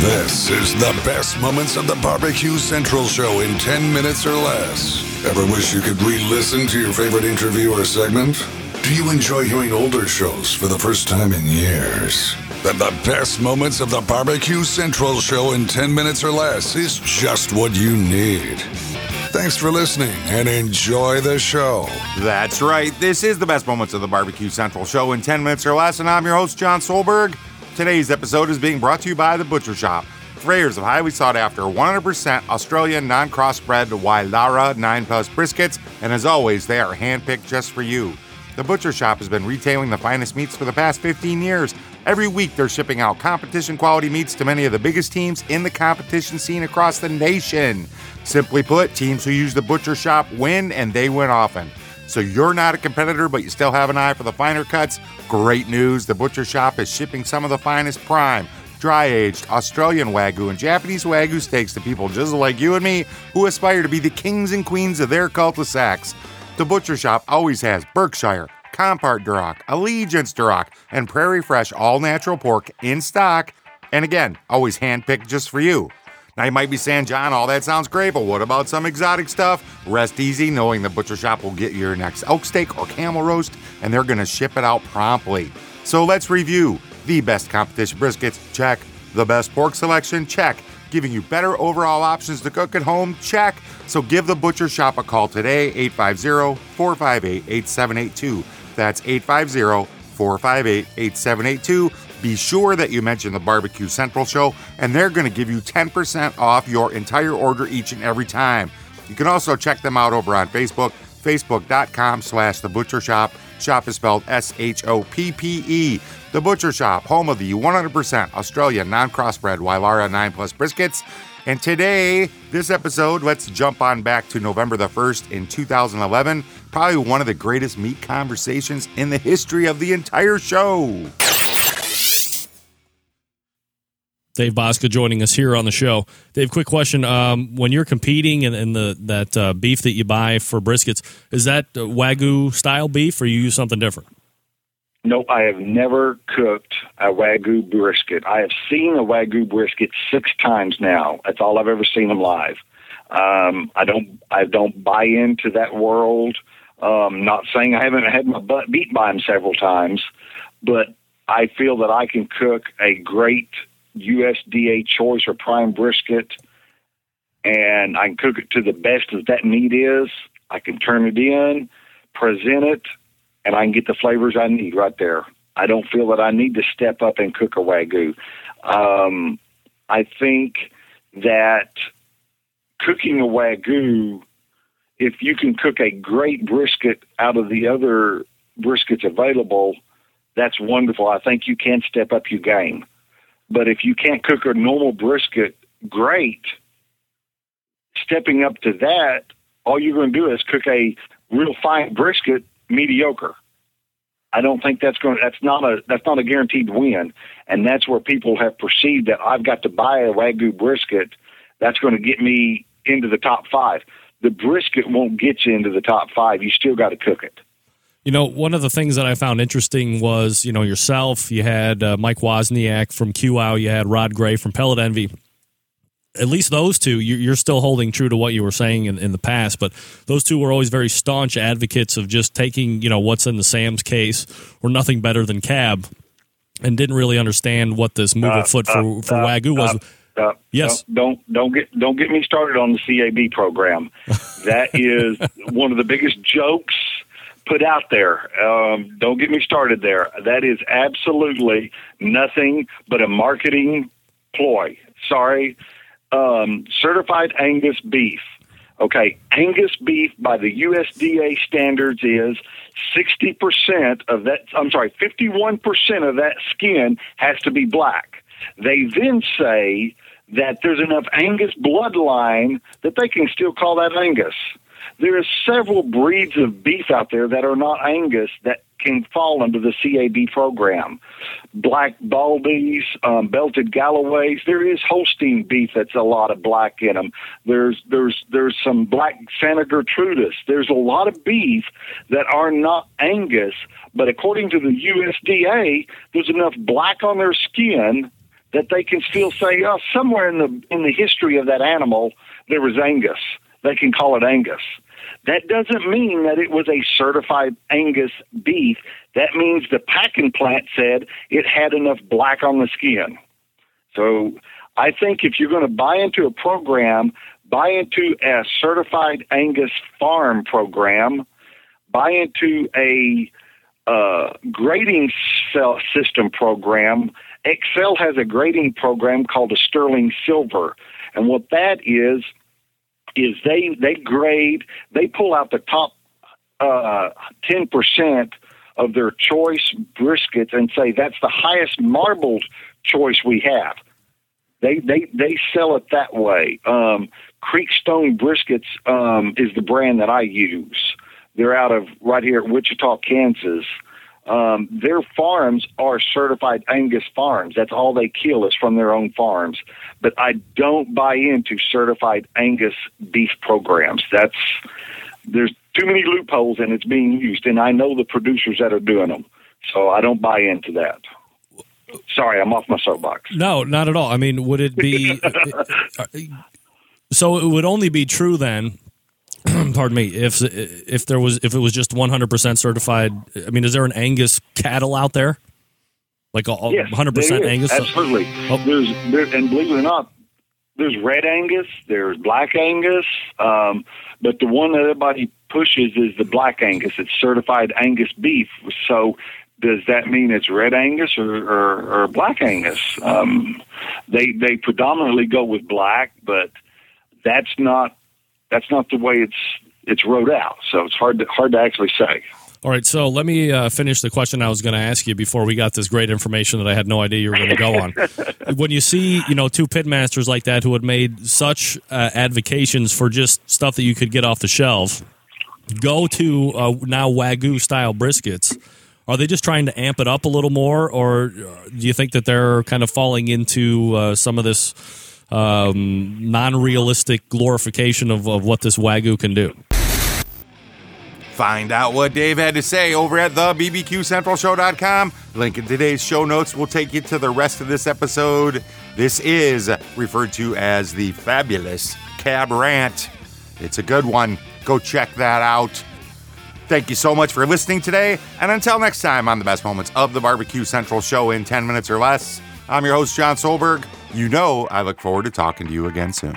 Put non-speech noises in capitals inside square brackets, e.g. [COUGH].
This is the best moments of the Barbecue Central show in 10 minutes or less. Ever wish you could re listen to your favorite interview or segment? Do you enjoy hearing older shows for the first time in years? Then the best moments of the Barbecue Central show in 10 minutes or less is just what you need. Thanks for listening and enjoy the show. That's right. This is the best moments of the Barbecue Central show in 10 minutes or less, and I'm your host, Jon Solberg. Today's episode is being brought to you by The Butcher Shoppe. Frayers of highly sought after 100% Australian non crossbred Wylarah 9 Plus briskets, and as always, they are handpicked just for you. The Butcher Shoppe has been retailing the finest meats for the past 15 years. Every week, they're shipping out competition quality meats to many of the biggest teams in the competition scene across the nation. Simply put, teams who use the Butcher Shoppe win, and they win often. So you're not a competitor, but you still have an eye for the finer cuts? Great news! The Butcher Shoppe is shipping some of the finest prime, dry aged Australian Wagyu and Japanese Wagyu steaks to people just like you and me who aspire to be the kings and queens of their cul-de-sacs. The Butcher Shoppe always has Berkshire, Compart Duroc, Allegiance Duroc, and Prairie Fresh all natural pork in stock. And again, always handpicked just for you. Now you might be saying, Jon, all that sounds great, but what about some exotic stuff? Rest easy knowing the butcher shoppe will get your next elk steak or camel roast, and they're going to ship it out promptly. So let's review the best competition briskets, check. The best pork selection, check. Giving you better overall options to cook at home, check. So give the butcher shoppe a call today, 850 458 8782. That's 850 458 8782 be sure that you mention the Barbecue Central show, and they're going to give you 10% off your entire order each and every time. You can also check them out over on Facebook, facebook.com slash the butcher shop. Shoppe is spelled S-H-O-P-P-E. The Butcher Shoppe, home of the 100% Australian non-crossbred Wylarah 9 Plus briskets. And today, this episode, let's jump on back to November the 1st in 2011. Probably one of the greatest meat conversations in the history of the entire show. Dave Bouska joining us here on the show. Dave, quick question: um, When you're competing and, the that uh, beef that you buy for briskets, is that wagyu style beef, or you use something different? Nope, I have never cooked a wagyu brisket. I have seen a wagyu brisket six times now. That's all I've ever seen them live. Um, I don't, I don't buy into that world. Um, not saying I haven't had my butt beat by them several times, but I feel that I can cook a great USDA choice or prime brisket, and I can cook it to the best that that meat is. I can turn it in, present it, and I can get the flavors I need right there. I don't feel that I need to step up and cook a wagyu. Um, I think that cooking a wagyu, if you can cook a great brisket out of the other briskets available, that's wonderful. I think you can step up your game. But if you can't cook a normal brisket great, stepping up to that, all you're going to do is cook a real fine brisket mediocre. I don't think that's going. To, that's not a. That's not a guaranteed win, and that's where people have perceived that I've got to buy a wagyu brisket. That's going to get me into the top five. The brisket won't get you into the top five. You still got to cook it. You know, one of the things that I found interesting was, you know, yourself, you had uh, Mike Wozniak from QUAU, you had Rod Gray from Pellet Envy. At least those two, you're still holding true to what you were saying in, in the past, but those two were always very staunch advocates of just taking, you know, what's in the Sam's case or nothing better than cab and didn't really understand what this move uh, of foot for, uh, for uh, Wagyu was. Uh, yes. Don't, don't don't get don't get me started on the CAB program. [LAUGHS] That is one of the biggest jokes put out there. Um, don't get me started there. That is absolutely nothing but a marketing ploy. Sorry. Um, certified Angus beef. Okay, Angus beef by the USDA standards is 60% of that, I'm sorry, 51% of that skin has to be black. They then say that there's enough Angus bloodline that they can still call that Angus there are several breeds of beef out there that are not Angus that can fall under the CAB program. Black Baldies, um, belted Galloways. There is Holstein beef that's a lot of black in them. There's there's there's some black Santa Gertrudis. There's a lot of beef that are not Angus, but according to the USDA, there's enough black on their skin that they can still say, oh, somewhere in the in the history of that animal there was Angus. They can call it Angus. That doesn't mean that it was a certified Angus beef. That means the packing plant said it had enough black on the skin. So I think if you're going to buy into a program, buy into a certified Angus farm program, buy into a uh, grading system program. Excel has a grading program called a Sterling Silver, and what that is is they they grade they pull out the top uh, ten uh, percent of their choice briskets and say that's the highest marbled choice we have. They they they sell it that way. Um, Creekstone Briskets um, is the brand that I use. They're out of right here at Wichita, Kansas. Um, their farms are certified Angus farms. That's all they kill is from their own farms. But I don't buy into certified Angus beef programs. That's there's too many loopholes and it's being used, and I know the producers that are doing them. So I don't buy into that. Sorry, I'm off my soapbox. No, not at all. I mean, would it be [LAUGHS] so? It would only be true then. [CLEARS THROAT] pardon me. If if there was if it was just 100 percent certified. I mean, is there an Angus cattle out there? Like all yes, 100 percent Angus? Absolutely. Oh. There's there, and believe it or not, there's red Angus, there's black Angus, um, but the one that everybody pushes is the black Angus. It's certified Angus beef. So does that mean it's red Angus or, or, or black Angus? Um, they they predominantly go with black, but that's not that's not the way it's it's wrote out. So it's hard to hard to actually say. All right, so let me uh, finish the question I was going to ask you before we got this great information that I had no idea you were going to go [LAUGHS] on. when you see, you know, two pitmasters like that who had made such uh, advocations for just stuff that you could get off the shelf, go to uh, now wagyu style briskets are they just trying to amp it up a little more, or do you think that they're kind of falling into uh, some of this um, non-realistic glorification of, of what this wagyu can do? Find out what Dave had to say over at the bbqcentralshow.com. Link in today's show notes will take you to the rest of this episode. This is referred to as the fabulous Cab Rant. It's a good one. Go check that out. Thank you so much for listening today. And until next time on the best moments of the Barbecue Central show in 10 minutes or less, I'm your host, Jon Solberg. You know, I look forward to talking to you again soon.